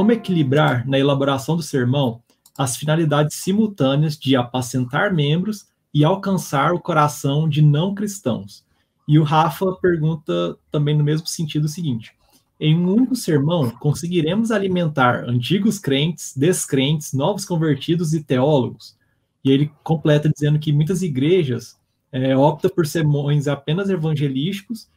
como equilibrar na elaboração do sermão as finalidades simultâneas de apacentar membros e alcançar o coração de não cristãos. E o Rafa pergunta também no mesmo sentido o seguinte: em um único sermão, conseguiremos alimentar antigos crentes, descrentes, novos convertidos e teólogos? E ele completa dizendo que muitas igrejas é, optam por sermões apenas evangelísticos,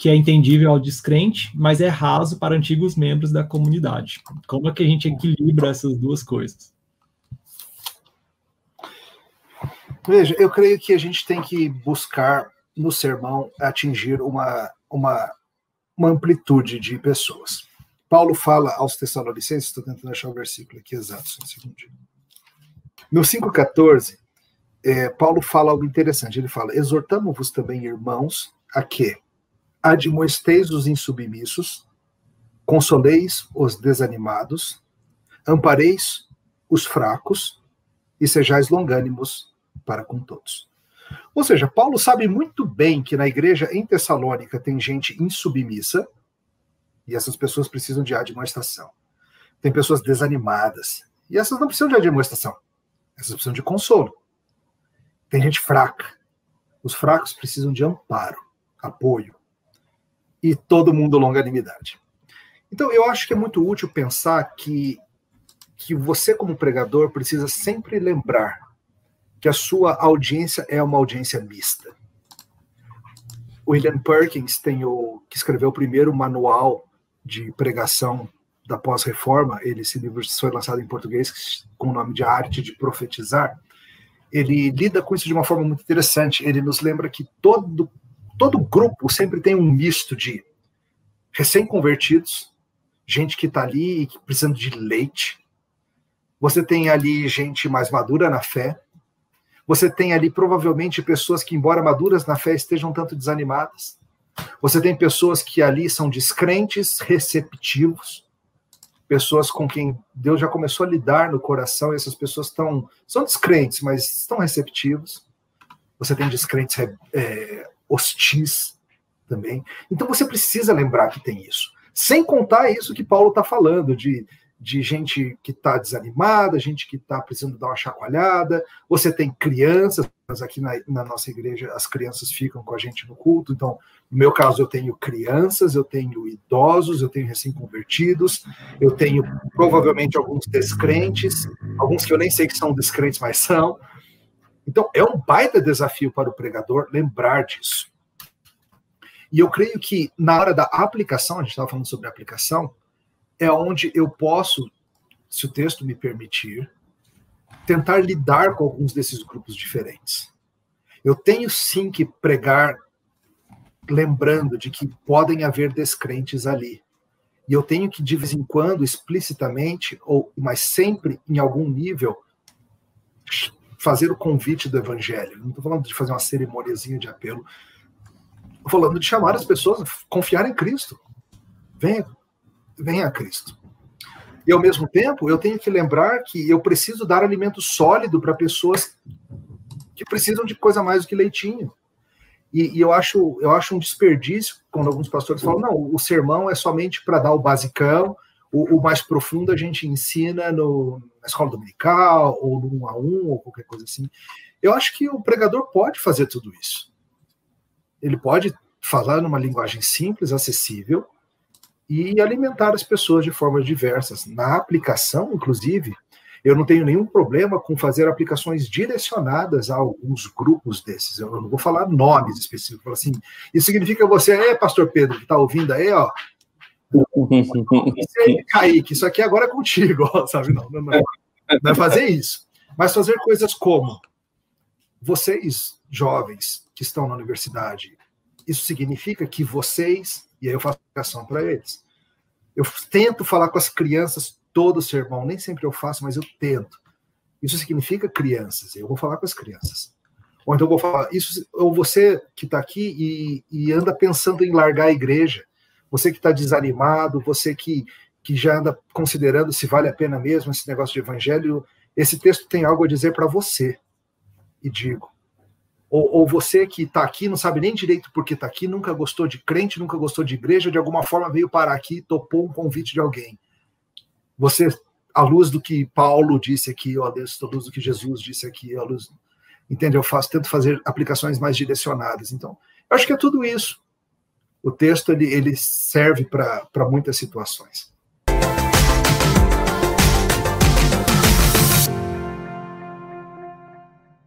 que é entendível ao descrente, mas é raso para antigos membros da comunidade. Como é que a gente equilibra essas duas coisas? Veja, eu creio que a gente tem que buscar no sermão atingir uma, uma uma amplitude de pessoas. Paulo fala aos Tessalonicenses, estou tentando achar o versículo aqui exato, só um segundinho. No 5,14, é, Paulo fala algo interessante. Ele fala: Exortamo-vos também, irmãos, a que admoesteis os insubmissos, consoleis os desanimados, ampareis os fracos e sejais longânimos para com todos. Ou seja, Paulo sabe muito bem que na igreja em Tessalônica tem gente insubmissa, e essas pessoas precisam de admoestação. Tem pessoas desanimadas, e essas não precisam de admoestação, essas precisam de consolo. Tem gente fraca, os fracos precisam de amparo, apoio, e todo mundo longanimidade. Então, eu acho que é muito útil pensar que, que você, como pregador, precisa sempre lembrar que a sua audiência é uma audiência mista. William Perkins tem o que escreveu o primeiro manual de pregação da pós-reforma. Esse livro foi lançado em português com o nome de Arte de Profetizar. Ele lida com isso de uma forma muito interessante. Ele nos lembra que todo todo grupo sempre tem um misto de recém-convertidos, gente que está ali precisando de leite. Você tem ali gente mais madura na fé, você tem ali provavelmente pessoas que, embora maduras na fé, estejam tanto desanimadas. Você tem pessoas que ali são descrentes, receptivos, pessoas com quem Deus já começou a lidar no coração, e essas pessoas estão, são descrentes, mas estão receptivos. Você tem descrentes é, hostis também. Então você precisa lembrar que tem isso. Sem contar isso que Paulo está falando, de de gente que está desanimada, gente que está precisando dar uma chacoalhada. Você tem crianças, aqui na, na, nossa igreja as crianças ficam com a gente no culto. Então, no meu caso, eu tenho crianças, eu tenho idosos, eu tenho recém-convertidos, eu tenho provavelmente alguns descrentes, alguns que eu nem sei que são descrentes, mas são. Então, é um baita desafio para o pregador lembrar disso. E eu creio que na hora da aplicação, a gente estava falando sobre aplicação, é onde eu posso, se o texto me permitir, tentar lidar com alguns desses grupos diferentes. Eu tenho sim que pregar lembrando de que podem haver descrentes ali. E eu tenho que, de vez em quando, explicitamente, ou mas sempre em algum nível, fazer o convite do evangelho. Não estou falando de fazer uma cerimoniazinha de apelo. Estou falando de chamar as pessoas a confiar em Cristo. Venha, vem a Cristo. E ao mesmo tempo, eu tenho que lembrar que eu preciso dar alimento sólido para pessoas que precisam de coisa mais do que leitinho. E, e, eu, acho, eu acho um desperdício quando alguns pastores falam: não, o sermão é somente para dar o basicão, o, o, mais profundo a gente ensina no, na escola dominical, ou no um a um, ou qualquer coisa assim. Eu acho que o pregador pode fazer tudo isso. Ele pode falar numa linguagem simples, acessível, e alimentar as pessoas de formas diversas. Na aplicação, inclusive, eu não tenho nenhum problema com fazer aplicações direcionadas a alguns grupos desses. Eu não vou falar nomes específicos. Vou assim, isso significa você, é, pastor Pedro, que está ouvindo aí, ó. Kaique, isso aqui agora é contigo, sabe? Não, não, não. É fazer isso. Mas fazer coisas como vocês, jovens que estão na universidade, isso significa que vocês e aí eu faço aplicação para eles. Eu tento falar com as crianças todo sermão, nem sempre eu faço, mas eu tento. Isso significa crianças, eu vou falar com as crianças. Ou então eu vou falar, isso, ou você que está aqui e, e, anda pensando em largar a igreja, você que está desanimado, você que, que já anda considerando se vale a pena mesmo esse negócio de evangelho, esse texto tem algo a dizer para você. E digo, ou, ou você que está aqui, não sabe nem direito por que está aqui, nunca gostou de crente, nunca gostou de igreja, de alguma forma veio parar aqui e topou um convite de alguém. Você, à luz do que Paulo disse aqui, ó à luz do que Jesus disse aqui, à luz, entende? Eu faço, tento fazer aplicações mais direcionadas. Então, eu acho que é tudo isso. O texto ele, ele serve para muitas situações.